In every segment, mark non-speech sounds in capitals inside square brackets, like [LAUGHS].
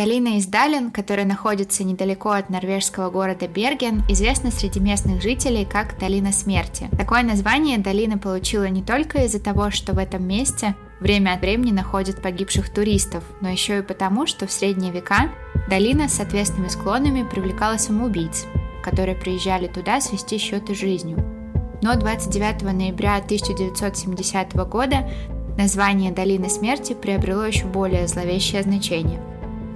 Долина Издален, которая находится недалеко от норвежского города Берген, известна среди местных жителей как Долина Смерти. Такое название долина получила не только из-за того, что в этом месте время от времени находят погибших туристов, но еще и потому, что в средние века долина с ответственными склонами привлекала самоубийц, которые приезжали туда свести счеты с жизнью. Но 29 ноября 1970 года название Долины Смерти приобрело еще более зловещее значение –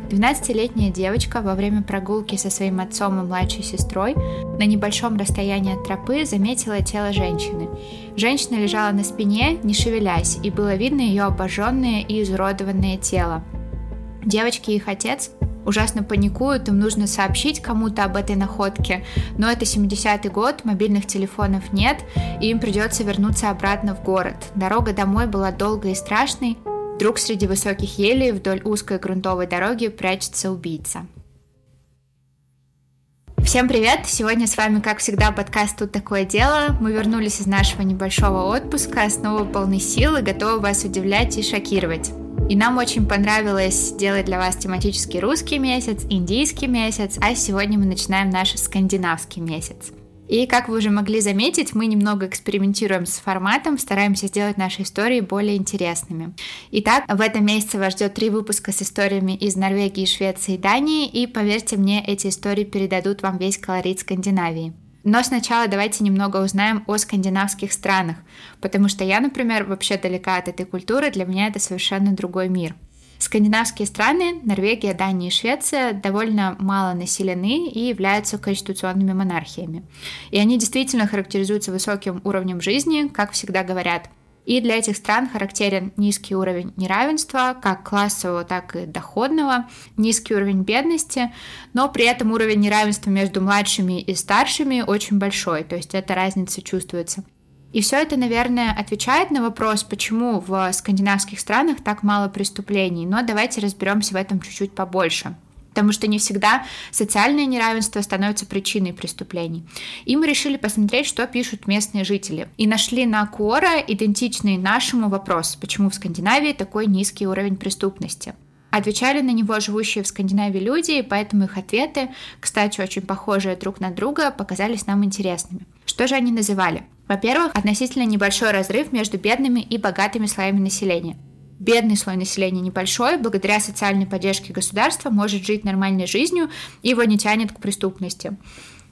12-летняя девочка во время прогулки со своим отцом и младшей сестрой на небольшом расстоянии от тропы заметила тело женщины. Женщина лежала на спине, не шевелясь, и было видно ее обожженное и изуродованное тело. Девочки и их отец ужасно паникуют, им нужно сообщить кому-то об этой находке, но это 70-й год, мобильных телефонов нет, и им придется вернуться обратно в город. Дорога домой была долгой и страшной, Вдруг среди высоких елей вдоль узкой грунтовой дороги прячется убийца. Всем привет! Сегодня с вами, как всегда, подкаст «Тут такое дело». Мы вернулись из нашего небольшого отпуска, снова полны сил и готовы вас удивлять и шокировать. И нам очень понравилось делать для вас тематический русский месяц, индийский месяц, а сегодня мы начинаем наш скандинавский месяц – и, как вы уже могли заметить, мы немного экспериментируем с форматом, стараемся сделать наши истории более интересными. Итак, в этом месяце вас ждет три выпуска с историями из Норвегии, Швеции и Дании, и, поверьте мне, эти истории передадут вам весь колорит Скандинавии. Но сначала давайте немного узнаем о скандинавских странах, потому что я, например, вообще далека от этой культуры, для меня это совершенно другой мир – Скандинавские страны, Норвегия, Дания и Швеция, довольно мало населены и являются конституционными монархиями. И они действительно характеризуются высоким уровнем жизни, как всегда говорят. И для этих стран характерен низкий уровень неравенства, как классового, так и доходного, низкий уровень бедности, но при этом уровень неравенства между младшими и старшими очень большой, то есть эта разница чувствуется. И все это, наверное, отвечает на вопрос, почему в скандинавских странах так мало преступлений. Но давайте разберемся в этом чуть-чуть побольше потому что не всегда социальное неравенство становится причиной преступлений. И мы решили посмотреть, что пишут местные жители. И нашли на Quora идентичный нашему вопрос, почему в Скандинавии такой низкий уровень преступности. Отвечали на него живущие в Скандинавии люди, и поэтому их ответы, кстати, очень похожие друг на друга, показались нам интересными. Что же они называли? Во-первых, относительно небольшой разрыв между бедными и богатыми слоями населения. Бедный слой населения небольшой, благодаря социальной поддержке государства может жить нормальной жизнью его не тянет к преступности.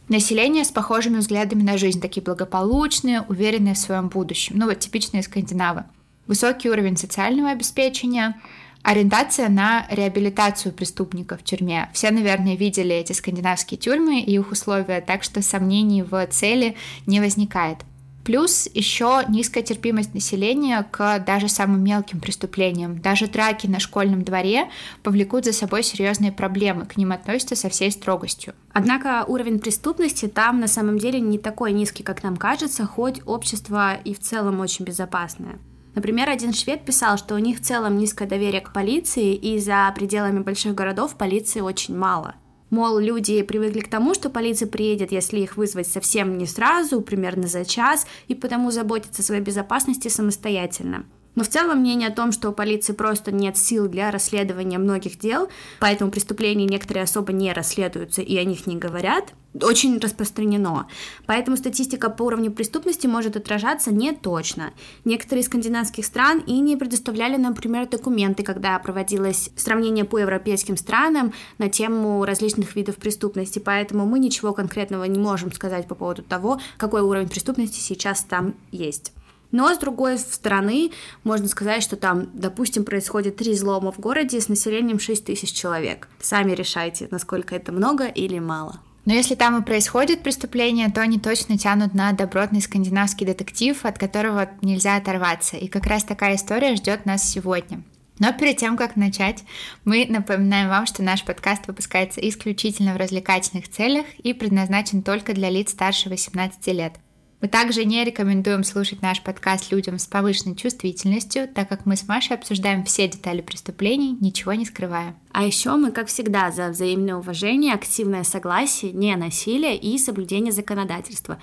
Население с похожими взглядами на жизнь, такие благополучные, уверенные в своем будущем. Ну вот типичные скандинавы. Высокий уровень социального обеспечения, ориентация на реабилитацию преступников в тюрьме. Все, наверное, видели эти скандинавские тюрьмы и их условия, так что сомнений в цели не возникает. Плюс еще низкая терпимость населения к даже самым мелким преступлениям. Даже драки на школьном дворе повлекут за собой серьезные проблемы, к ним относятся со всей строгостью. Однако уровень преступности там на самом деле не такой низкий, как нам кажется, хоть общество и в целом очень безопасное. Например, один швед писал, что у них в целом низкое доверие к полиции, и за пределами больших городов полиции очень мало. Мол, люди привыкли к тому, что полиция приедет, если их вызвать совсем не сразу, примерно за час, и потому заботятся о своей безопасности самостоятельно. Но в целом мнение о том, что у полиции просто нет сил для расследования многих дел, поэтому преступления некоторые особо не расследуются и о них не говорят, очень распространено. Поэтому статистика по уровню преступности может отражаться не точно. Некоторые из скандинавских стран и не предоставляли, например, документы, когда проводилось сравнение по европейским странам на тему различных видов преступности. Поэтому мы ничего конкретного не можем сказать по поводу того, какой уровень преступности сейчас там есть. Но, с другой стороны, можно сказать, что там, допустим, происходит три взлома в городе с населением 6 тысяч человек. Сами решайте, насколько это много или мало. Но если там и происходит преступление, то они точно тянут на добротный скандинавский детектив, от которого нельзя оторваться. И как раз такая история ждет нас сегодня. Но перед тем, как начать, мы напоминаем вам, что наш подкаст выпускается исключительно в развлекательных целях и предназначен только для лиц старше 18 лет. Мы также не рекомендуем слушать наш подкаст людям с повышенной чувствительностью, так как мы с Машей обсуждаем все детали преступлений, ничего не скрывая. А еще мы, как всегда, за взаимное уважение, активное согласие, не насилие и соблюдение законодательства.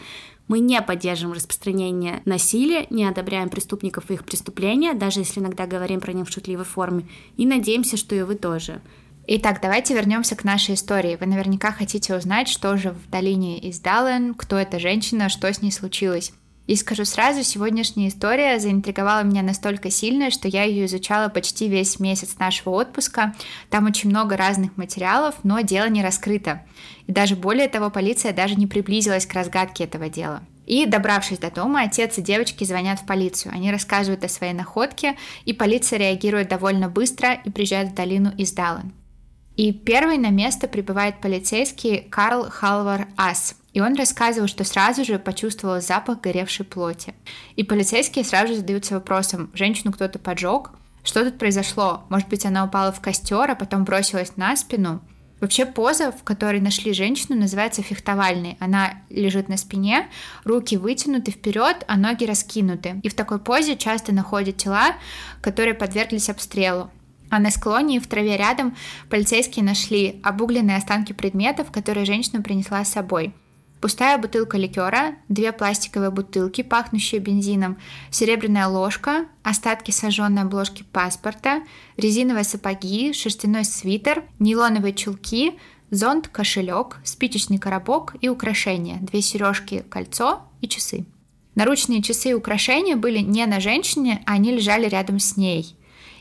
Мы не поддерживаем распространение насилия, не одобряем преступников и их преступления, даже если иногда говорим про них в шутливой форме, и надеемся, что и вы тоже. Итак, давайте вернемся к нашей истории. Вы наверняка хотите узнать, что же в долине из Даллен, кто эта женщина, что с ней случилось. И скажу сразу, сегодняшняя история заинтриговала меня настолько сильно, что я ее изучала почти весь месяц нашего отпуска. Там очень много разных материалов, но дело не раскрыто. И даже более того, полиция даже не приблизилась к разгадке этого дела. И, добравшись до дома, отец и девочки звонят в полицию. Они рассказывают о своей находке, и полиция реагирует довольно быстро и приезжает в долину из Даллен. И первый на место прибывает полицейский Карл Халвар Ас. И он рассказывал, что сразу же почувствовал запах горевшей плоти. И полицейские сразу же задаются вопросом, женщину кто-то поджег? Что тут произошло? Может быть, она упала в костер, а потом бросилась на спину? Вообще поза, в которой нашли женщину, называется фехтовальной. Она лежит на спине, руки вытянуты вперед, а ноги раскинуты. И в такой позе часто находят тела, которые подверглись обстрелу. А на склоне и в траве рядом полицейские нашли обугленные останки предметов, которые женщина принесла с собой – Пустая бутылка ликера, две пластиковые бутылки, пахнущие бензином, серебряная ложка, остатки сожженной обложки паспорта, резиновые сапоги, шерстяной свитер, нейлоновые чулки, зонт, кошелек, спичечный коробок и украшения, две сережки, кольцо и часы. Наручные часы и украшения были не на женщине, а они лежали рядом с ней.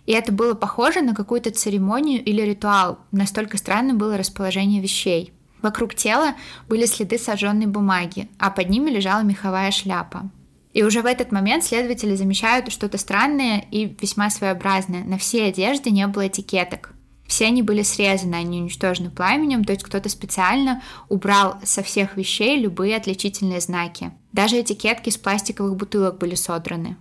И это было похоже на какую-то церемонию или ритуал, настолько странным было расположение вещей – Вокруг тела были следы сожженной бумаги, а под ними лежала меховая шляпа. И уже в этот момент следователи замечают что-то странное и весьма своеобразное. На всей одежде не было этикеток. Все они были срезаны, они уничтожены пламенем, то есть кто-то специально убрал со всех вещей любые отличительные знаки. Даже этикетки с пластиковых бутылок были содраны.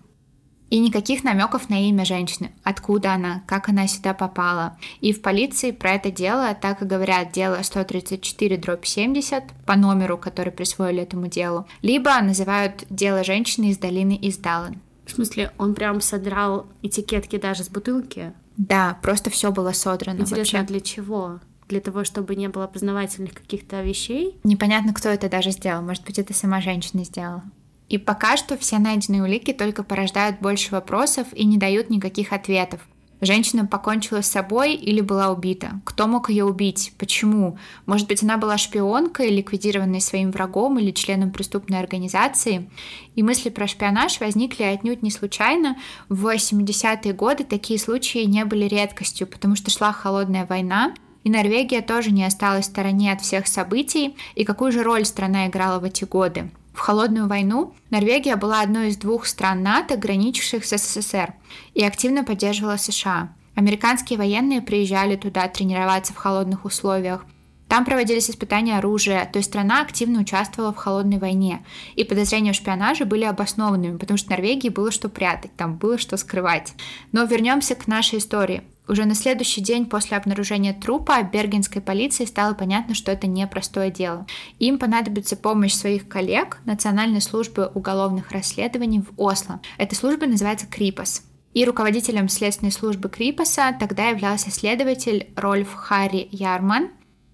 И никаких намеков на имя женщины, откуда она, как она сюда попала. И в полиции про это дело так и говорят дело 134 дробь 70 по номеру, который присвоили этому делу. Либо называют дело женщины из долины из Даллен. В смысле, он прям содрал этикетки даже с бутылки? Да, просто все было содрано. Интересно, вообще. для чего? Для того, чтобы не было познавательных каких-то вещей? Непонятно, кто это даже сделал. Может быть, это сама женщина сделала. И пока что все найденные улики только порождают больше вопросов и не дают никаких ответов. Женщина покончила с собой или была убита? Кто мог ее убить? Почему? Может быть, она была шпионкой, ликвидированной своим врагом или членом преступной организации? И мысли про шпионаж возникли отнюдь не случайно. В 80-е годы такие случаи не были редкостью, потому что шла холодная война, и Норвегия тоже не осталась в стороне от всех событий. И какую же роль страна играла в эти годы? В холодную войну Норвегия была одной из двух стран НАТО, граничивших с СССР, и активно поддерживала США. Американские военные приезжали туда тренироваться в холодных условиях. Там проводились испытания оружия, то есть страна активно участвовала в холодной войне. И подозрения в шпионаже были обоснованными, потому что Норвегии было что прятать, там было что скрывать. Но вернемся к нашей истории. Уже на следующий день после обнаружения трупа бергенской полиции стало понятно, что это непростое дело. Им понадобится помощь своих коллег Национальной службы уголовных расследований в Осло. Эта служба называется Крипос. И руководителем следственной службы Крипоса тогда являлся следователь Рольф Харри Ярман,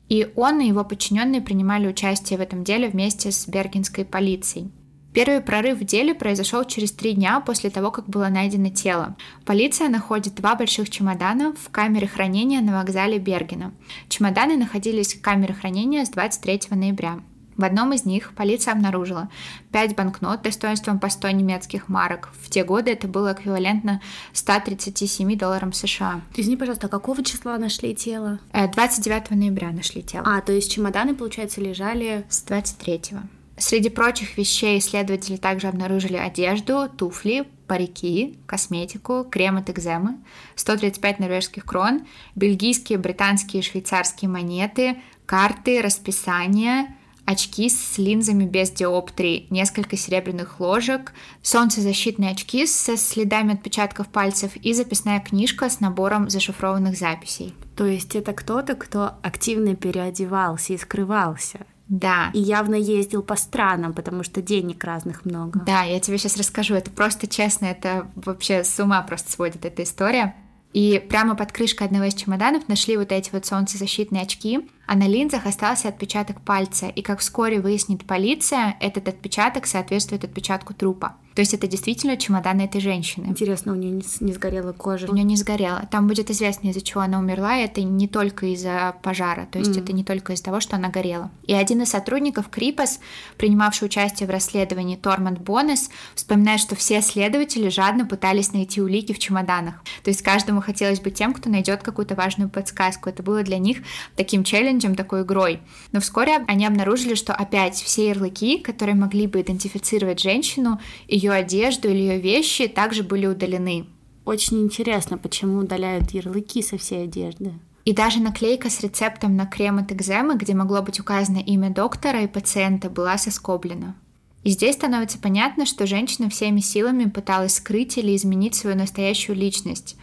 и он и его подчиненные принимали участие в этом деле вместе с бергенской полицией. Первый прорыв в деле произошел через три дня после того, как было найдено тело. Полиция находит два больших чемодана в камере хранения на вокзале Бергена. Чемоданы находились в камере хранения с 23 ноября. В одном из них полиция обнаружила 5 банкнот достоинством по 100 немецких марок. В те годы это было эквивалентно 137 долларам США. Извини, пожалуйста, а какого числа нашли тело? 29 э, ноября нашли тело. А, то есть чемоданы, получается, лежали... С 23 -го. Среди прочих вещей исследователи также обнаружили одежду, туфли, парики, косметику, крем от экземы, 135 норвежских крон, бельгийские, британские и швейцарские монеты, карты, расписания, очки с линзами без диоптрий, несколько серебряных ложек, солнцезащитные очки со следами отпечатков пальцев и записная книжка с набором зашифрованных записей. То есть это кто-то, кто активно переодевался и скрывался. Да. И явно ездил по странам, потому что денег разных много. Да, я тебе сейчас расскажу. Это просто честно, это вообще с ума просто сводит эта история. И прямо под крышкой одного из чемоданов нашли вот эти вот солнцезащитные очки, а на линзах остался отпечаток пальца. И как вскоре выяснит полиция, этот отпечаток соответствует отпечатку трупа. То есть это действительно чемодан этой женщины. Интересно, у нее не, не сгорела кожа? У нее не сгорела. Там будет известно, из-за чего она умерла. Это не только из-за пожара, то есть mm. это не только из-за того, что она горела. И один из сотрудников Крипас, принимавший участие в расследовании Торманд Бонес, вспоминает, что все следователи жадно пытались найти улики в чемоданах. То есть каждому хотелось быть тем, кто найдет какую-то важную подсказку. Это было для них таким челленджем, такой игрой. Но вскоре они обнаружили, что опять все ярлыки, которые могли бы идентифицировать женщину, ее одежду или ее вещи также были удалены. Очень интересно, почему удаляют ярлыки со всей одежды. И даже наклейка с рецептом на крем от экземы, где могло быть указано имя доктора и пациента, была соскоблена. И здесь становится понятно, что женщина всеми силами пыталась скрыть или изменить свою настоящую личность.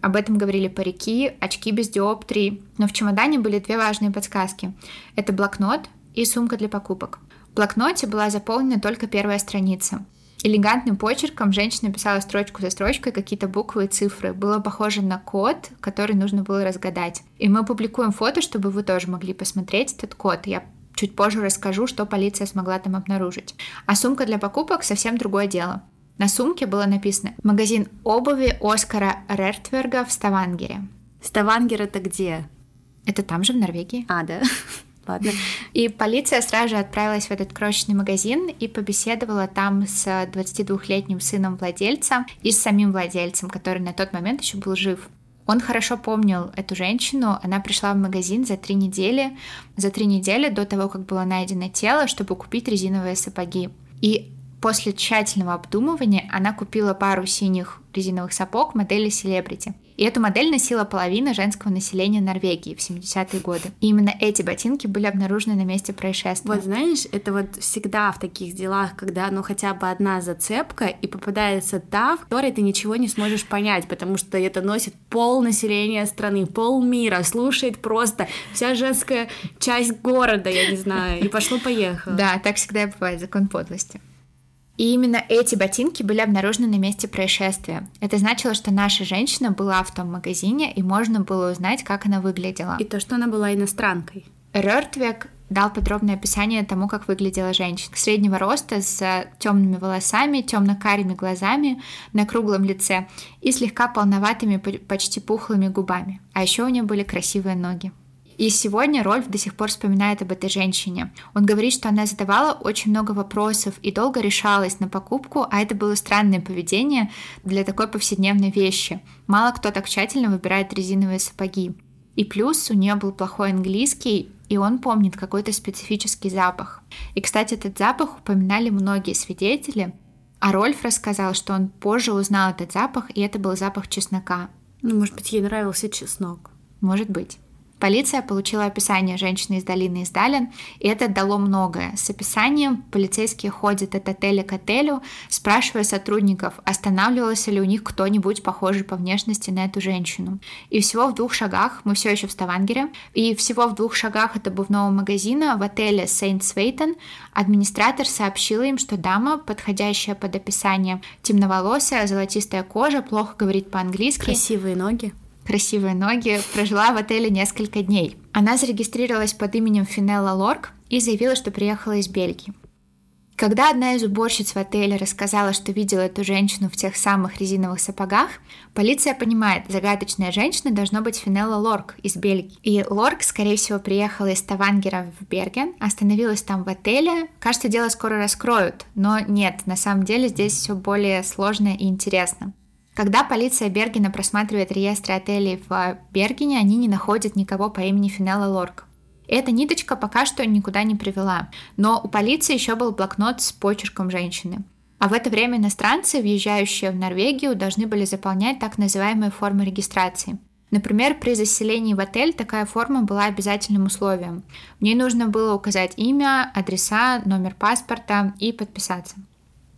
Об этом говорили парики, очки без диоптрий, но в чемодане были две важные подсказки. Это блокнот и сумка для покупок. В блокноте была заполнена только первая страница. Элегантным почерком женщина писала строчку за строчкой какие-то буквы и цифры. Было похоже на код, который нужно было разгадать. И мы публикуем фото, чтобы вы тоже могли посмотреть этот код. Я чуть позже расскажу, что полиция смогла там обнаружить. А сумка для покупок совсем другое дело. На сумке было написано «Магазин обуви Оскара Рертверга в Ставангере». Ставангер это где? Это там же, в Норвегии. А, да. [LAUGHS] Ладно. И полиция сразу же отправилась в этот крошечный магазин и побеседовала там с 22-летним сыном владельца и с самим владельцем, который на тот момент еще был жив. Он хорошо помнил эту женщину. Она пришла в магазин за три недели, за три недели до того, как было найдено тело, чтобы купить резиновые сапоги. И после тщательного обдумывания она купила пару синих резиновых сапог модели Celebrity. И эту модель носила половина женского населения Норвегии в 70-е годы. И именно эти ботинки были обнаружены на месте происшествия. Вот знаешь, это вот всегда в таких делах, когда ну хотя бы одна зацепка и попадается та, в которой ты ничего не сможешь понять, потому что это носит пол населения страны, пол мира, слушает просто вся женская часть города, я не знаю, и пошло-поехало. Да, так всегда и бывает, закон подлости. И именно эти ботинки были обнаружены на месте происшествия. Это значило, что наша женщина была в том магазине, и можно было узнать, как она выглядела. И то, что она была иностранкой. Рёртвек дал подробное описание тому, как выглядела женщина. Среднего роста, с темными волосами, темно-карими глазами на круглом лице и слегка полноватыми, почти пухлыми губами. А еще у нее были красивые ноги. И сегодня Рольф до сих пор вспоминает об этой женщине. Он говорит, что она задавала очень много вопросов и долго решалась на покупку, а это было странное поведение для такой повседневной вещи. Мало кто так тщательно выбирает резиновые сапоги. И плюс у нее был плохой английский, и он помнит какой-то специфический запах. И, кстати, этот запах упоминали многие свидетели, а Рольф рассказал, что он позже узнал этот запах, и это был запах чеснока. Ну, может быть, ей нравился чеснок. Может быть. Полиция получила описание женщины из долины Издален, и это дало многое. С описанием полицейские ходят от отеля к отелю, спрашивая сотрудников, останавливался ли у них кто-нибудь похожий по внешности на эту женщину. И всего в двух шагах, мы все еще в Ставангере, и всего в двух шагах от обувного магазина в отеле Сейнт Свейтон администратор сообщил им, что дама, подходящая под описание, темноволосая, золотистая кожа, плохо говорит по-английски. Красивые ноги красивые ноги, прожила в отеле несколько дней. Она зарегистрировалась под именем Финелла Лорк и заявила, что приехала из Бельгии. Когда одна из уборщиц в отеле рассказала, что видела эту женщину в тех самых резиновых сапогах, полиция понимает, загадочная женщина должна быть Финелла Лорк из Бельгии. И Лорк, скорее всего, приехала из Тавангера в Берген, остановилась там в отеле. Кажется, дело скоро раскроют, но нет, на самом деле здесь все более сложно и интересно. Когда полиция Бергена просматривает реестры отелей в Бергене, они не находят никого по имени Финелла Лорк. Эта ниточка пока что никуда не привела, но у полиции еще был блокнот с почерком женщины. А в это время иностранцы, въезжающие в Норвегию, должны были заполнять так называемые формы регистрации. Например, при заселении в отель такая форма была обязательным условием. В ней нужно было указать имя, адреса, номер паспорта и подписаться.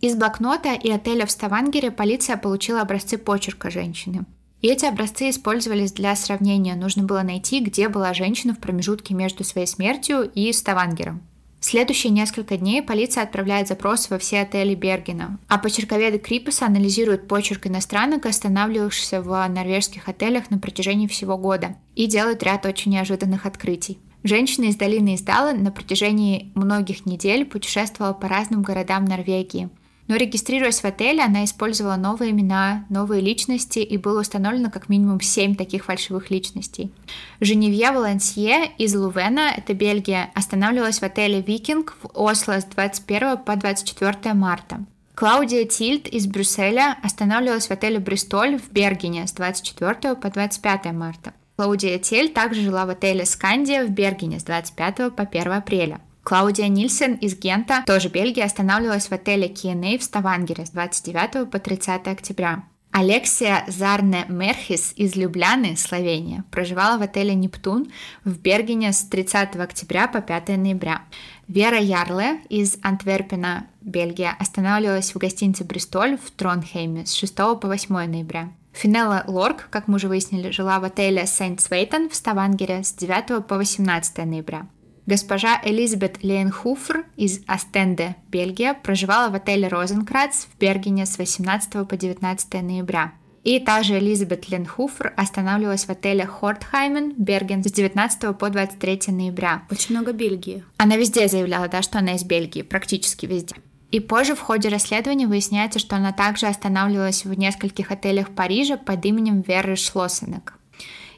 Из блокнота и отеля в Ставангере полиция получила образцы почерка женщины. И эти образцы использовались для сравнения. Нужно было найти, где была женщина в промежутке между своей смертью и Ставангером. В следующие несколько дней полиция отправляет запросы во все отели Бергена, а почерковеды Крипаса анализируют почерк иностранок, останавливавшихся в норвежских отелях на протяжении всего года, и делают ряд очень неожиданных открытий. Женщина из долины Издала на протяжении многих недель путешествовала по разным городам Норвегии – Но регистрируясь в отеле, она использовала новые имена, новые личности, и было установлено как минимум 7 таких фальшивых личностей. Женевье Валансье из Лувена, это Бельгия, останавливалась в отеле «Викинг» в Осло с 21 по 24 марта. Клаудия Тильд из Брюсселя останавливалась в отеле «Бристоль» в Бергене с 24 по 25 марта. Клаудия Тель также жила в отеле «Скандия» в Бергене с 25 по 1 апреля. Клаудия Нильсен из Гента, тоже Бельгия, останавливалась в отеле K&A в Ставангере с 29 по 30 октября. Алексия Зарне Мерхис из Любляны, Словения, проживала в отеле «Нептун» в Бергене с 30 октября по 5 ноября. Вера Ярле из Антверпена, Бельгия, останавливалась в гостинице «Бристоль» в Тронхейме с 6 по 8 ноября. Финелла Лорк, как мы уже выяснили, жила в отеле Сент Свейтон в Ставангере с 9 по 18 ноября. Госпожа Элизабет Лейнхуфер из Астенде, Бельгия, проживала в отеле Розенкратц в Бергене с 18 по 19 ноября. И та же Элизабет Ленхуфер останавливалась в отеле Хортхаймен, Берген, с 19 по 23 ноября. Очень много Бельгии. Она везде заявляла, да, что она из Бельгии, практически везде. И позже в ходе расследования выясняется, что она также останавливалась в нескольких отелях Парижа под именем Веры Шлоссенек.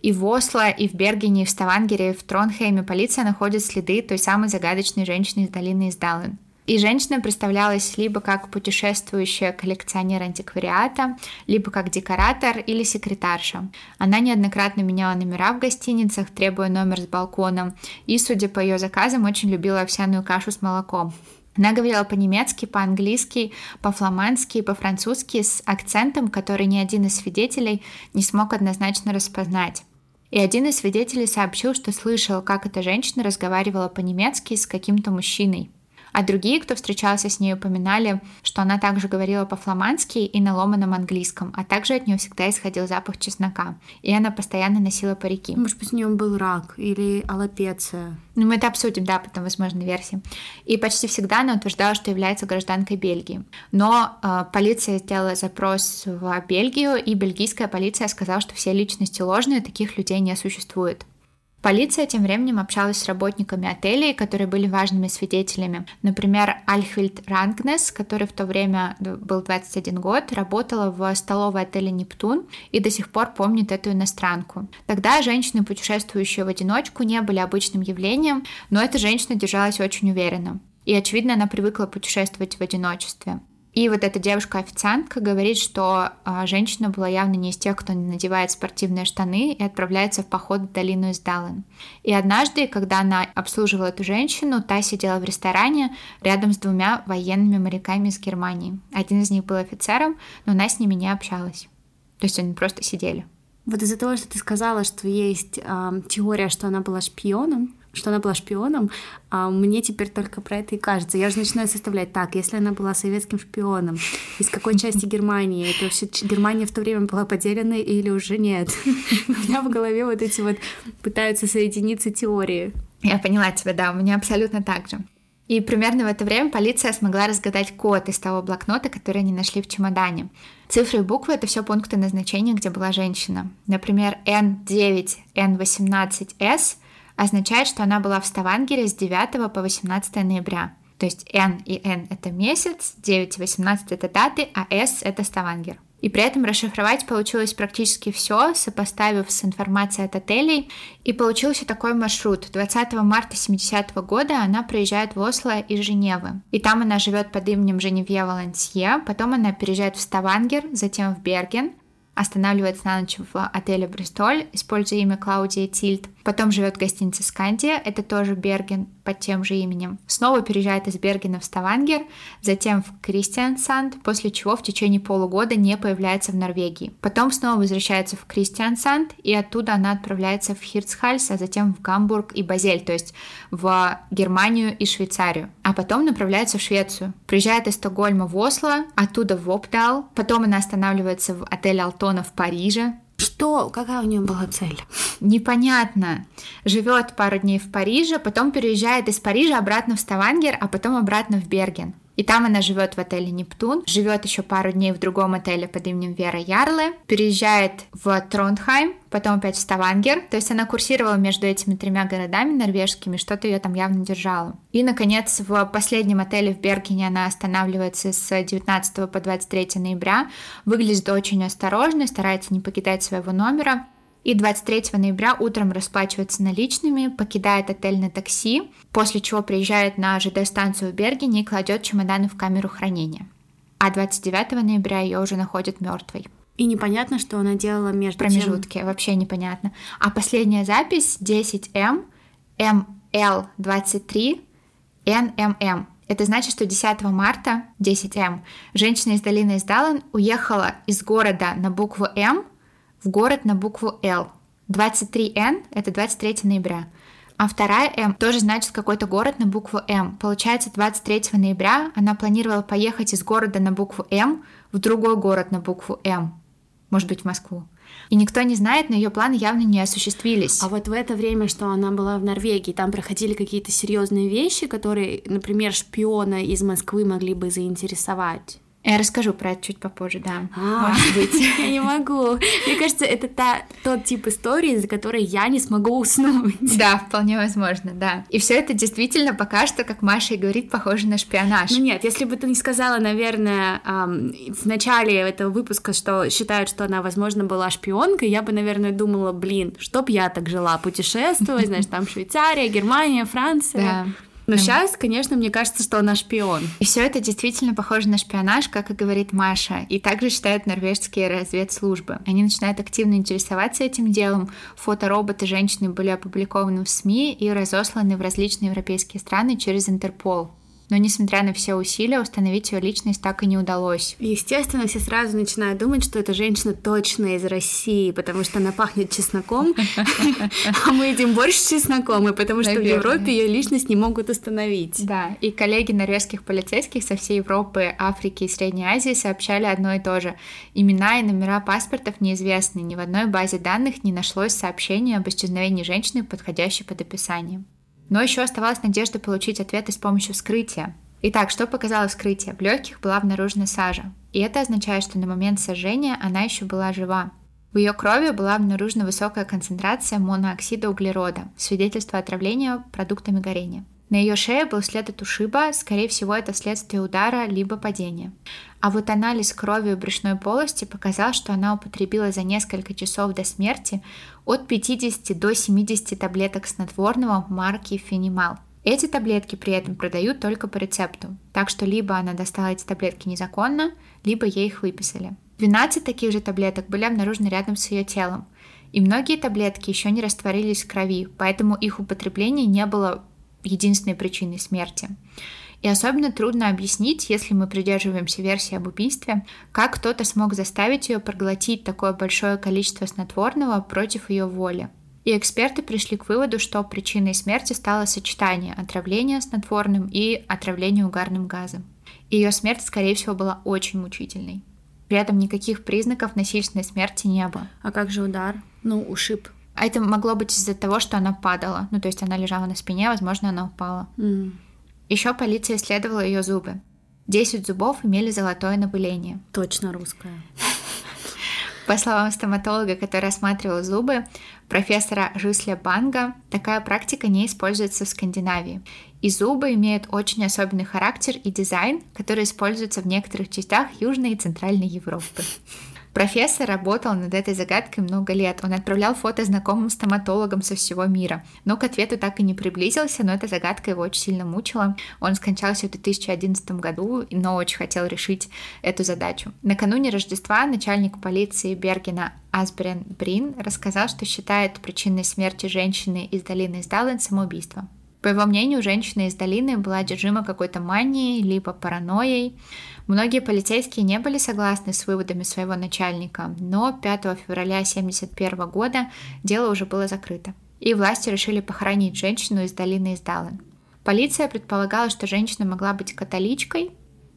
И в Осло, и в Бергене, и в Ставангере, и в Тронхейме полиция находит следы той самой загадочной женщины из долины Издален. И женщина представлялась либо как путешествующая коллекционер антиквариата, либо как декоратор или секретарша. Она неоднократно меняла номера в гостиницах, требуя номер с балконом, и, судя по ее заказам, очень любила овсяную кашу с молоком. Она говорила по-немецки, по-английски, по-фламандски по-французски с акцентом, который ни один из свидетелей не смог однозначно распознать. И один из свидетелей сообщил, что слышал, как эта женщина разговаривала по-немецки с каким-то мужчиной. А другие, кто встречался с ней, упоминали, что она также говорила по-фламандски и на ломаном английском, а также от нее всегда исходил запах чеснока. И она постоянно носила парики. Может быть, у нее был рак или аллопеция. Ну, мы это обсудим, да, потом, возможно, версии. И почти всегда она утверждала, что является гражданкой Бельгии. Но э, полиция сделала запрос в Бельгию, и бельгийская полиция сказала, что все личности ложные, таких людей не существует. Полиция тем временем общалась с работниками отелей, которые были важными свидетелями. Например, Альхвильд Рангнес, который в то время был 21 год, работала в столовой отеля «Нептун» и до сих пор помнит эту иностранку. Тогда женщины, путешествующие в одиночку, не были обычным явлением, но эта женщина держалась очень уверенно. И, очевидно, она привыкла путешествовать в одиночестве. И вот эта девушка-официантка говорит, что а, женщина была явно не из тех, кто надевает спортивные штаны и отправляется в поход в долину из Даллен. И однажды, когда она обслуживала эту женщину, та сидела в ресторане рядом с двумя военными моряками из Германии. Один из них был офицером, но она с ними не общалась. То есть они просто сидели. Вот из-за того, что ты сказала, что есть э, теория, что она была шпионом, что она была шпионом, а мне теперь только про это и кажется. Я же начинаю составлять так, если она была советским шпионом, из какой части Германии? Это вообще Германия в то время была поделена или уже нет? [LAUGHS] У меня в голове вот эти вот пытаются соединиться теории. Я поняла тебя, да, у меня абсолютно так же. И примерно в это время полиция смогла разгадать код из того блокнота, который они нашли в чемодане. Цифры и буквы — это все пункты назначения, где была женщина. Например, N9, N18S означает, что она была в Ставангере с 9 по 18 ноября. То есть N и N — это месяц, 9 и 18 — это даты, а S — это Ставангер. И при этом расшифровать получилось практически все, сопоставив с информацией от отелей. И получился такой маршрут. 20 марта 70 -го года она приезжает в Осло из Женевы. И там она живет под именем Женевье Валансье. Потом она переезжает в Ставангер, затем в Берген останавливается на ночь в отеле Бристоль, используя имя Клаудия Тильд. Потом живет в гостинице Скандия, это тоже Берген под тем же именем. Снова переезжает из Бергена в Ставангер, затем в Кристиансанд, после чего в течение полугода не появляется в Норвегии. Потом снова возвращается в Кристиансанд, и оттуда она отправляется в Хирцхальс, а затем в Гамбург и Базель, то есть в Германию и Швейцарию. А потом направляется в Швецию. Приезжает из Стокгольма в Осло, оттуда в Опдал, потом она останавливается в отеле Алтона в Париже, что? Какая у нее была цель? Непонятно. Живет пару дней в Париже, потом переезжает из Парижа обратно в Ставангер, а потом обратно в Берген. И там она живет в отеле Нептун, живет еще пару дней в другом отеле под именем Вера Ярле, переезжает в Тронхайм, потом опять в Ставангер, то есть она курсировала между этими тремя городами норвежскими, что-то ее там явно держало. И, наконец, в последнем отеле в Бергене она останавливается с 19 по 23 ноября, выглядит очень осторожно, старается не покидать своего номера, и 23 ноября утром расплачивается наличными, покидает отель на такси, после чего приезжает на ЖД-станцию в Бергене и кладет чемоданы в камеру хранения. А 29 ноября ее уже находят мертвой. И непонятно, что она делала между Промежутки, тем... вообще непонятно. А последняя запись 10М, МЛ23, НММ. Это значит, что 10 марта 10М женщина из долины Издалан уехала из города на букву М в город на букву Л. 23Н — это 23 ноября. А вторая М тоже значит какой-то город на букву М. Получается, 23 ноября она планировала поехать из города на букву М в другой город на букву М. Может быть, в Москву. И никто не знает, но ее планы явно не осуществились. А вот в это время, что она была в Норвегии, там проходили какие-то серьезные вещи, которые, например, шпиона из Москвы могли бы заинтересовать. Я расскажу про это чуть попозже, да. А, Может [LAUGHS] быть. Я не могу. Мне кажется, это та, тот тип истории, за которой я не смогу уснуть. Да, вполне возможно, да. И все это действительно пока что, как Маша и говорит, похоже на шпионаж. Ну нет, если бы ты не сказала, наверное, эм, в начале этого выпуска, что считают, что она, возможно, была шпионкой, я бы, наверное, думала, блин, чтоб я так жила, путешествовать, знаешь, там [LAUGHS] Швейцария, Германия, Франция. Да. Но сейчас, конечно, мне кажется, что она шпион. И все это действительно похоже на шпионаж, как и говорит Маша. И также считают норвежские разведслужбы. Они начинают активно интересоваться этим делом. Фотороботы женщины были опубликованы в СМИ и разосланы в различные европейские страны через Интерпол но несмотря на все усилия, установить ее личность так и не удалось. Естественно, все сразу начинают думать, что эта женщина точно из России, потому что она пахнет чесноком, а мы едим борщ с чесноком, и потому что в Европе ее личность не могут установить. Да, и коллеги норвежских полицейских со всей Европы, Африки и Средней Азии сообщали одно и то же. Имена и номера паспортов неизвестны, ни в одной базе данных не нашлось сообщения об исчезновении женщины, подходящей под описание. Но еще оставалась надежда получить ответы с помощью вскрытия. Итак, что показало вскрытие? В легких была обнаружена сажа. И это означает, что на момент сожжения она еще была жива. В ее крови была обнаружена высокая концентрация монооксида углерода, свидетельство отравления продуктами горения. На ее шее был след от ушиба, скорее всего, это следствие удара либо падения. А вот анализ крови в брюшной полости показал, что она употребила за несколько часов до смерти от 50 до 70 таблеток снотворного марки Фенимал. Эти таблетки при этом продают только по рецепту, так что либо она достала эти таблетки незаконно, либо ей их выписали. 12 таких же таблеток были обнаружены рядом с ее телом, и многие таблетки еще не растворились в крови, поэтому их употребление не было единственной причиной смерти. И особенно трудно объяснить, если мы придерживаемся версии об убийстве, как кто-то смог заставить ее проглотить такое большое количество снотворного против ее воли. И эксперты пришли к выводу, что причиной смерти стало сочетание отравления снотворным и отравления угарным газом. Ее смерть, скорее всего, была очень мучительной. При этом никаких признаков насильственной смерти не было. А как же удар? Ну, ушиб. А это могло быть из-за того, что она падала. Ну, то есть она лежала на спине, возможно, она упала. Mm. Еще полиция исследовала ее зубы. Десять зубов имели золотое напыление. Точно русская. По словам стоматолога, который осматривал зубы, профессора Жисля Банга, такая практика не используется в Скандинавии. И зубы имеют очень особенный характер и дизайн, который используется в некоторых частях Южной и Центральной Европы. Профессор работал над этой загадкой много лет. Он отправлял фото знакомым стоматологам со всего мира. Но к ответу так и не приблизился, но эта загадка его очень сильно мучила. Он скончался в 2011 году, но очень хотел решить эту задачу. Накануне Рождества начальник полиции Бергена Асбрен Брин рассказал, что считает причиной смерти женщины из долины Сдален самоубийство. По его мнению, женщина из долины была одержима какой-то манией, либо паранойей. Многие полицейские не были согласны с выводами своего начальника, но 5 февраля 1971 года дело уже было закрыто, и власти решили похоронить женщину из долины Издален. Полиция предполагала, что женщина могла быть католичкой,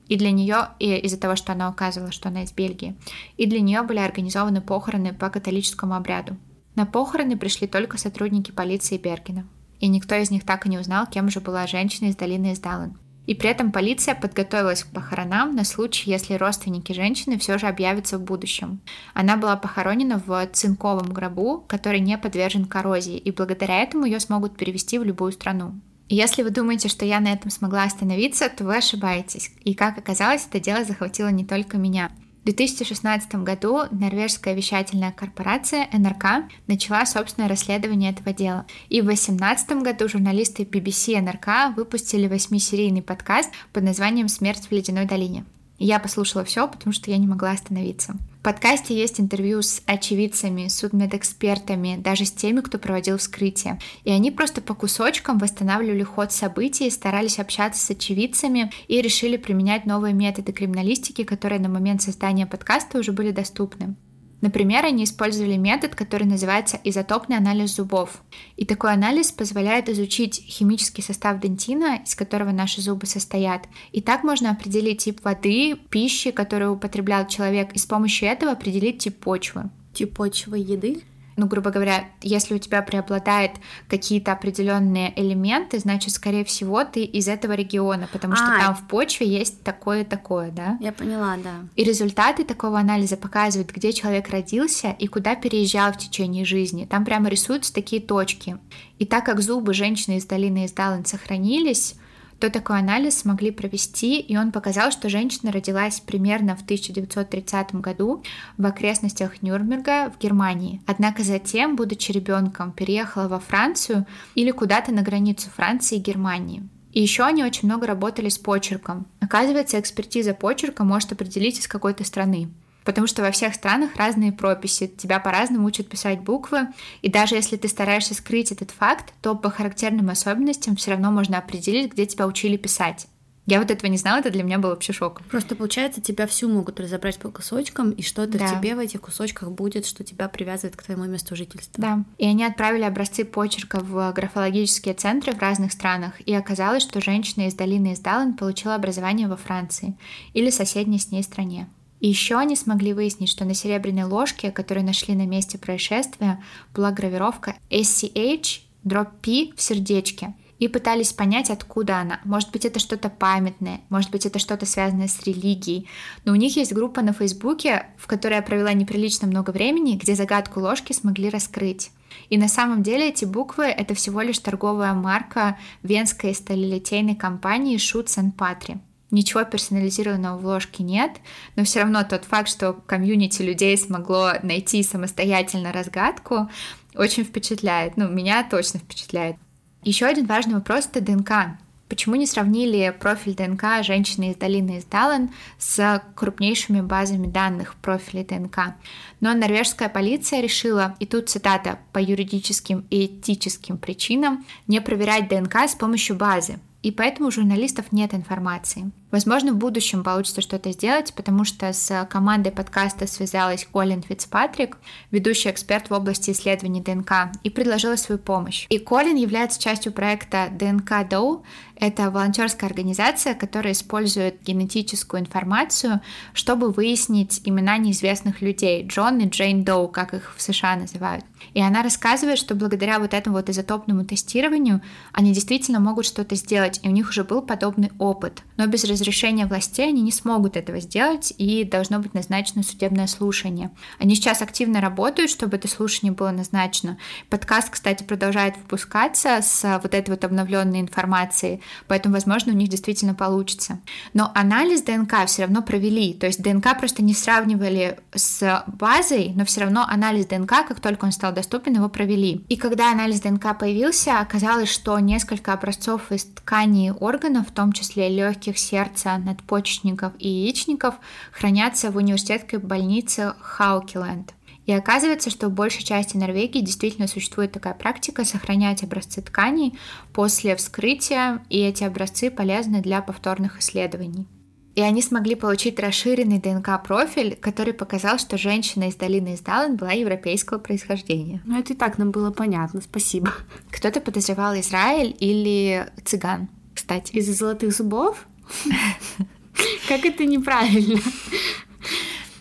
и для нее, и из-за того, что она указывала, что она из Бельгии, и для нее были организованы похороны по католическому обряду. На похороны пришли только сотрудники полиции Бергена, и никто из них так и не узнал, кем же была женщина из долины Издален. И при этом полиция подготовилась к похоронам на случай, если родственники женщины все же объявятся в будущем. Она была похоронена в цинковом гробу, который не подвержен коррозии, и благодаря этому ее смогут перевести в любую страну. Если вы думаете, что я на этом смогла остановиться, то вы ошибаетесь. И как оказалось, это дело захватило не только меня. В 2016 году норвежская вещательная корпорация НРК начала собственное расследование этого дела. И в 2018 году журналисты BBC НРК выпустили восьмисерийный подкаст под названием «Смерть в ледяной долине». Я послушала все, потому что я не могла остановиться. Подкасте есть интервью с очевидцами, судмедэкспертами, даже с теми, кто проводил вскрытие. И они просто по кусочкам восстанавливали ход событий, старались общаться с очевидцами и решили применять новые методы криминалистики, которые на момент создания подкаста уже были доступны. Например, они использовали метод, который называется изотопный анализ зубов. И такой анализ позволяет изучить химический состав дентина, из которого наши зубы состоят. И так можно определить тип воды, пищи, которую употреблял человек, и с помощью этого определить тип почвы. Тип почвы еды? Ну, грубо говоря, если у тебя преобладает какие-то определенные элементы, значит, скорее всего, ты из этого региона, потому а, что там в почве есть такое-такое, да? Я поняла, да. И результаты такого анализа показывают, где человек родился и куда переезжал в течение жизни. Там прямо рисуются такие точки. И так как зубы женщины из долины Издален сохранились, то такой анализ смогли провести, и он показал, что женщина родилась примерно в 1930 году в окрестностях Нюрнберга в Германии. Однако затем, будучи ребенком, переехала во Францию или куда-то на границу Франции и Германии. И еще они очень много работали с почерком. Оказывается, экспертиза почерка может определить из какой-то страны потому что во всех странах разные прописи, тебя по-разному учат писать буквы, и даже если ты стараешься скрыть этот факт, то по характерным особенностям все равно можно определить, где тебя учили писать. Я вот этого не знала, это для меня было вообще шоком. Просто получается, тебя всю могут разобрать по кусочкам, и что-то да. в тебе в этих кусочках будет, что тебя привязывает к твоему месту жительства. Да. И они отправили образцы почерка в графологические центры в разных странах, и оказалось, что женщина из долины Издален получила образование во Франции или соседней с ней стране. Еще они смогли выяснить, что на серебряной ложке, которую нашли на месте происшествия, была гравировка SCH дробь P в сердечке. И пытались понять, откуда она. Может быть, это что-то памятное, может быть, это что-то связанное с религией. Но у них есть группа на Фейсбуке, в которой я провела неприлично много времени, где загадку ложки смогли раскрыть. И на самом деле эти буквы — это всего лишь торговая марка венской сталелитейной компании Schutz Patri. Ничего персонализированного в ложке нет, но все равно тот факт, что комьюнити людей смогло найти самостоятельно разгадку, очень впечатляет. Ну, меня точно впечатляет. Еще один важный вопрос — это ДНК. Почему не сравнили профиль ДНК женщины из долины Издален с крупнейшими базами данных профилей ДНК? Но норвежская полиция решила, и тут цитата, по юридическим и этическим причинам, не проверять ДНК с помощью базы, и поэтому у журналистов нет информации. Возможно, в будущем получится что-то сделать, потому что с командой подкаста связалась Колин Фицпатрик, ведущий эксперт в области исследований ДНК, и предложила свою помощь. И Колин является частью проекта ДНК Доу. Это волонтерская организация, которая использует генетическую информацию, чтобы выяснить имена неизвестных людей, Джон и Джейн Доу, как их в США называют. И она рассказывает, что благодаря вот этому вот изотопному тестированию они действительно могут что-то сделать, и у них уже был подобный опыт. Но без разрешения властей они не смогут этого сделать, и должно быть назначено судебное слушание. Они сейчас активно работают, чтобы это слушание было назначено. Подкаст, кстати, продолжает выпускаться с вот этой вот обновленной информацией, поэтому, возможно, у них действительно получится. Но анализ ДНК все равно провели, то есть ДНК просто не сравнивали с базой, но все равно анализ ДНК, как только он стал доступен, его провели. И когда анализ ДНК появился, оказалось, что несколько образцов из тканей органов, в том числе легких, сердца, сердца, надпочечников и яичников хранятся в университетской больнице Хаукиленд. И оказывается, что в большей части Норвегии действительно существует такая практика сохранять образцы тканей после вскрытия, и эти образцы полезны для повторных исследований. И они смогли получить расширенный ДНК-профиль, который показал, что женщина из долины Издален была европейского происхождения. Ну, это и так нам было понятно, спасибо. Кто-то подозревал Израиль или цыган, кстати. Из-за золотых зубов? [LAUGHS] Как это неправильно?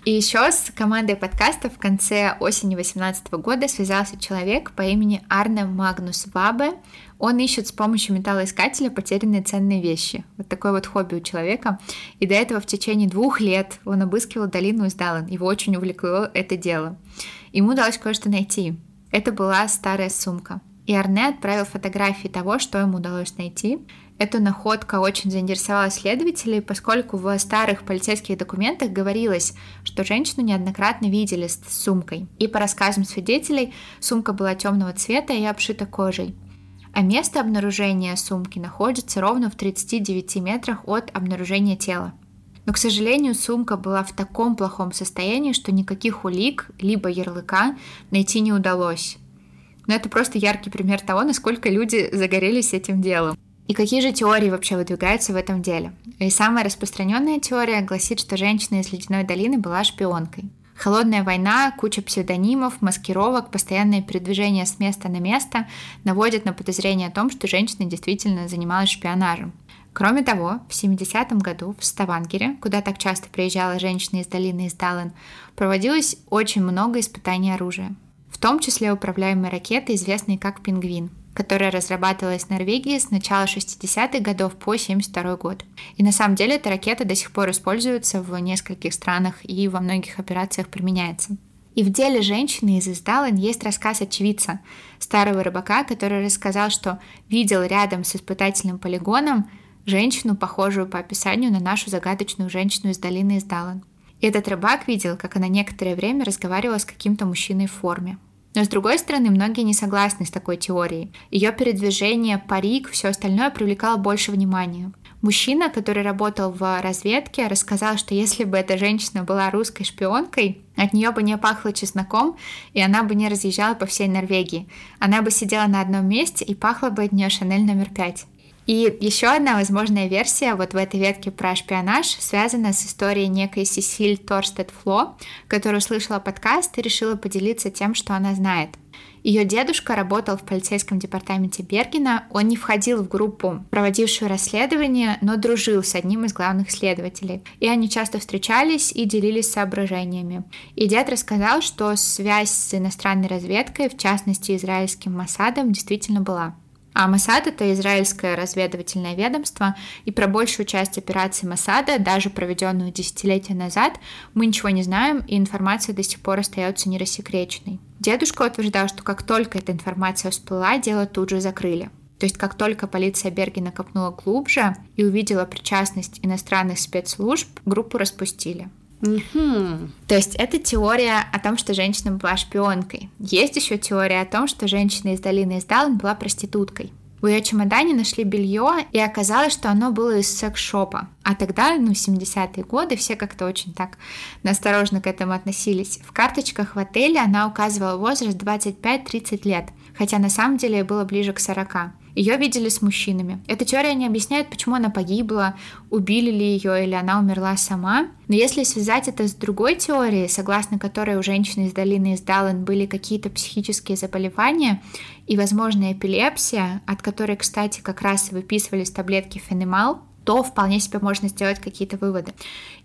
И еще с командой подкаста в конце осени 2018 года связался человек по имени Арне Магнус Вабе. Он ищет с помощью металлоискателя потерянные ценные вещи. Вот такое вот хобби у человека. И до этого в течение двух лет он обыскивал долину Издалан. Его очень увлекло это дело. Ему удалось кое-что найти. Это была старая сумка. И Арне отправил фотографии того, что ему удалось найти. Эта находка очень заинтересовала следователей, поскольку в старых полицейских документах говорилось, что женщину неоднократно видели с сумкой. И по рассказам свидетелей, сумка была темного цвета и обшита кожей. А место обнаружения сумки находится ровно в 39 метрах от обнаружения тела. Но, к сожалению, сумка была в таком плохом состоянии, что никаких улик, либо ярлыка найти не удалось. Но это просто яркий пример того, насколько люди загорелись этим делом. И какие же теории вообще выдвигаются в этом деле? И самая распространенная теория гласит, что женщина из Ледяной долины была шпионкой. Холодная война, куча псевдонимов, маскировок, постоянное передвижение с места на место наводят на подозрение о том, что женщина действительно занималась шпионажем. Кроме того, в 70-м году в Ставангере, куда так часто приезжала женщина из долины Издален, проводилось очень много испытаний оружия. В том числе управляемые ракеты, известные как «Пингвин», которая разрабатывалась в Норвегии с начала 60-х годов по 72 год. И на самом деле эта ракета до сих пор используется в нескольких странах и во многих операциях применяется. И в деле женщины из Издален есть рассказ очевидца, старого рыбака, который рассказал, что видел рядом с испытательным полигоном женщину, похожую по описанию на нашу загадочную женщину из долины Издален. Этот рыбак видел, как она некоторое время разговаривала с каким-то мужчиной в форме. Но с другой стороны, многие не согласны с такой теорией. Ее передвижение, парик, все остальное привлекало больше внимания. Мужчина, который работал в разведке, рассказал, что если бы эта женщина была русской шпионкой, от нее бы не пахло чесноком, и она бы не разъезжала по всей Норвегии. Она бы сидела на одном месте, и пахло бы от нее Шанель номер пять. И еще одна возможная версия вот в этой ветке про шпионаж связана с историей некой Сесиль Торстед Фло, которая услышала подкаст и решила поделиться тем, что она знает. Ее дедушка работал в полицейском департаменте Бергена. Он не входил в группу, проводившую расследование, но дружил с одним из главных следователей. И они часто встречались и делились соображениями. И дед рассказал, что связь с иностранной разведкой, в частности израильским Масадом, действительно была. А Масад — это израильское разведывательное ведомство, и про большую часть операции Масада, даже проведенную десятилетия назад, мы ничего не знаем, и информация до сих пор остается нерассекреченной. Дедушка утверждал, что как только эта информация всплыла, дело тут же закрыли. То есть как только полиция Бергена копнула глубже и увидела причастность иностранных спецслужб, группу распустили. Угу. То есть это теория о том, что женщина была шпионкой. Есть еще теория о том, что женщина из долины Издалан была проституткой. В ее чемодане нашли белье, и оказалось, что оно было из секс-шопа. А тогда, ну, 70-е годы, все как-то очень так насторожно к этому относились. В карточках в отеле она указывала возраст 25-30 лет, хотя на самом деле было ближе к 40. Ее видели с мужчинами. Эта теория не объясняет, почему она погибла, убили ли ее или она умерла сама. Но если связать это с другой теорией, согласно которой у женщины из долины из Даллен были какие-то психические заболевания и, возможно, эпилепсия, от которой, кстати, как раз выписывались таблетки фенемал, то вполне себе можно сделать какие-то выводы.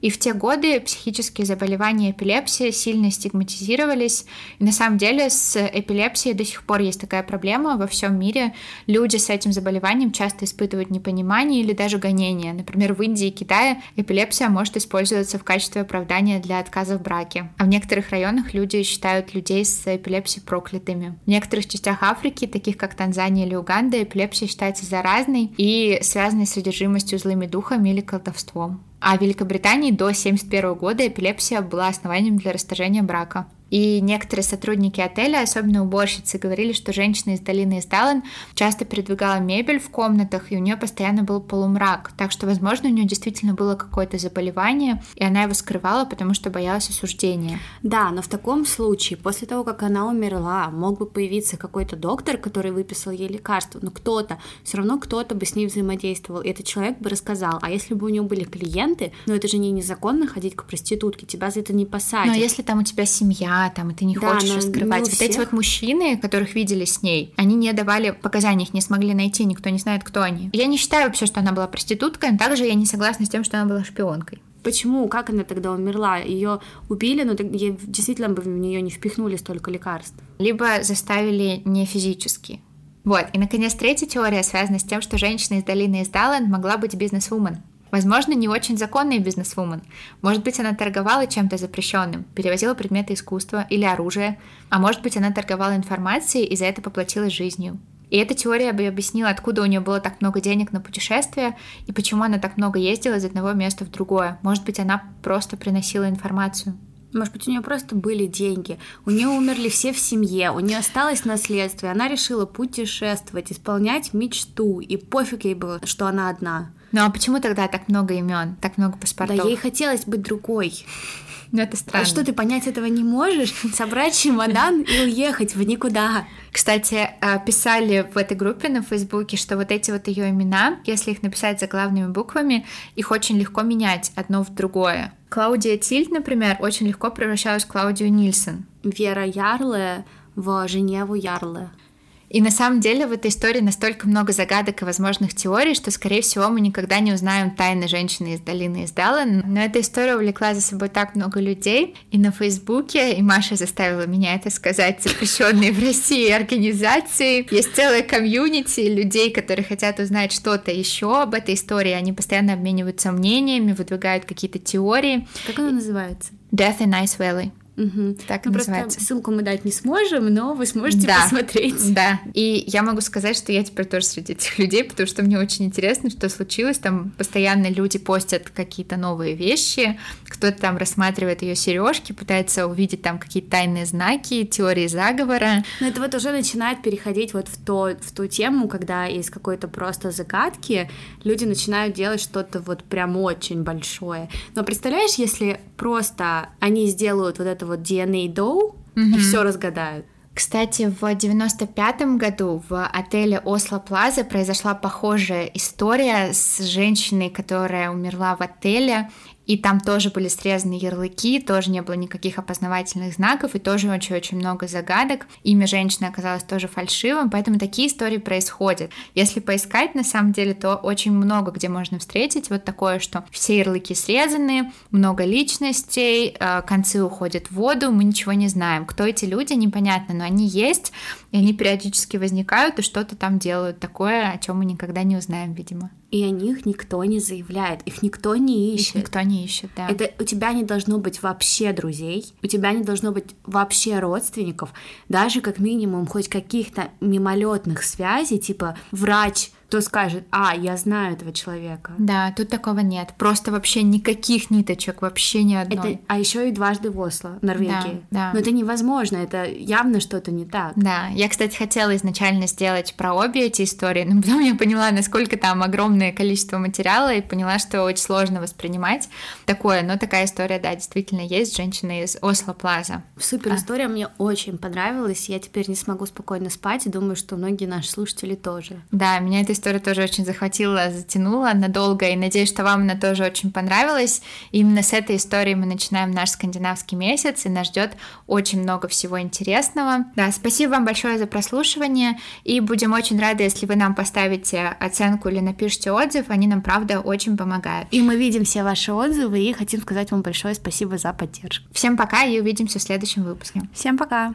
И в те годы психические заболевания эпилепсии сильно стигматизировались. И на самом деле с эпилепсией до сих пор есть такая проблема во всем мире. Люди с этим заболеванием часто испытывают непонимание или даже гонение. Например, в Индии и Китае эпилепсия может использоваться в качестве оправдания для отказа в браке. А в некоторых районах люди считают людей с эпилепсией проклятыми. В некоторых частях Африки, таких как Танзания или Уганда, эпилепсия считается заразной и связанной с содержимостью злыми духами или колдовством. А в Великобритании до 1971 года эпилепсия была основанием для расторжения брака. И некоторые сотрудники отеля, особенно уборщицы, говорили, что женщина из долины Издален часто передвигала мебель в комнатах, и у нее постоянно был полумрак. Так что, возможно, у нее действительно было какое-то заболевание, и она его скрывала, потому что боялась осуждения. Да, но в таком случае, после того, как она умерла, мог бы появиться какой-то доктор, который выписал ей лекарство, но кто-то, все равно кто-то бы с ней взаимодействовал, и этот человек бы рассказал. А если бы у нее были клиенты, ну это же не незаконно ходить к проститутке, тебя за это не посадят. Но если там у тебя семья, там, и ты не да, хочешь раскрывать. Вот эти вот мужчины, которых видели с ней, они не давали показаний, их не смогли найти, никто не знает, кто они. Я не считаю вообще, что она была проституткой, но также я не согласна с тем, что она была шпионкой. Почему? Как она тогда умерла? Ее убили, но ей действительно бы в нее не впихнули столько лекарств. Либо заставили не физически. Вот, и, наконец, третья теория связана с тем, что женщина из долины Издален могла быть бизнес-вумен. Возможно, не очень законный бизнес-вумен. Может быть, она торговала чем-то запрещенным, перевозила предметы искусства или оружие, а может быть, она торговала информацией и за это поплатилась жизнью. И эта теория бы объяснила, откуда у нее было так много денег на путешествия и почему она так много ездила из одного места в другое. Может быть, она просто приносила информацию. Может быть, у нее просто были деньги. У нее умерли все в семье, у нее осталось наследство, и она решила путешествовать, исполнять мечту. И пофиг ей было, что она одна. Ну а почему тогда так много имен, так много паспортов? Да ей хотелось быть другой. [LAUGHS] Ну это странно. А что, ты понять этого не можешь? Собрать чемодан и уехать в никуда. Кстати, а, писали в этой группе на Фейсбуке, что вот эти вот ее имена, если их написать заглавными буквами, их очень легко менять одно в другое. Клаудия Тильт, например, очень легко превращалась в Клаудию Нильсон. Вера Ярле в Женеву Ярле. И на самом деле в этой истории настолько много загадок и возможных теорий, что, скорее всего, мы никогда не узнаем тайны женщины из долины из Даллан. Но эта история увлекла за собой так много людей. И на Фейсбуке, и Маша заставила меня это сказать, запрещенные в России организации. Есть целая комьюнити людей, которые хотят узнать что-то еще об этой истории. Они постоянно обмениваются мнениями, выдвигают какие-то теории. Как она называется? Death in Ice Valley. Угу. Так ну, называется. Просто ссылку мы дать не сможем, но вы сможете да, посмотреть. Да. И я могу сказать, что я теперь тоже среди этих людей, потому что мне очень интересно, что случилось. Там постоянно люди постят какие-то новые вещи, кто-то там рассматривает ее сережки, пытается увидеть там какие-то тайные знаки, теории заговора. Но это вот уже начинает переходить вот в, то, в ту тему, когда из какой-то просто загадки люди начинают делать что-то вот прям очень большое. Но представляешь, если просто они сделают вот это вот DNA Dow mm-hmm. и все разгадают. Кстати, в 95 году в отеле Осло Плаза произошла похожая история с женщиной, которая умерла в отеле, и там тоже были срезаны ярлыки, тоже не было никаких опознавательных знаков, и тоже очень-очень много загадок. Имя женщины оказалось тоже фальшивым, поэтому такие истории происходят. Если поискать, на самом деле, то очень много где можно встретить вот такое, что все ярлыки срезаны, много личностей, э, концы уходят в воду, мы ничего не знаем. Кто эти люди, непонятно, но они есть, и они периодически возникают и что-то там делают такое, о чем мы никогда не узнаем, видимо и о них никто не заявляет, их никто не ищет. Их никто не ищет, да. Это у тебя не должно быть вообще друзей, у тебя не должно быть вообще родственников, даже как минимум хоть каких-то мимолетных связей, типа врач кто скажет, а, я знаю этого человека. Да, тут такого нет. Просто вообще никаких ниточек, вообще ни одной. Это, а еще и дважды в Осло, Норвегии. Да, да. Но это невозможно, это явно что-то не так. Да, я, кстати, хотела изначально сделать про обе эти истории, но потом я поняла, насколько там огромное количество материала, и поняла, что очень сложно воспринимать такое. Но такая история, да, действительно есть. Женщина из Осло Плаза. Супер а. история, мне очень понравилась. Я теперь не смогу спокойно спать, и думаю, что многие наши слушатели тоже. Да, меня эта история тоже очень захватила, затянула надолго, и надеюсь, что вам она тоже очень понравилась. И именно с этой историей мы начинаем наш скандинавский месяц, и нас ждет очень много всего интересного. Да, спасибо вам большое за прослушивание, и будем очень рады, если вы нам поставите оценку или напишите отзыв, они нам, правда, очень помогают. И мы видим все ваши отзывы, и хотим сказать вам большое спасибо за поддержку. Всем пока, и увидимся в следующем выпуске. Всем пока!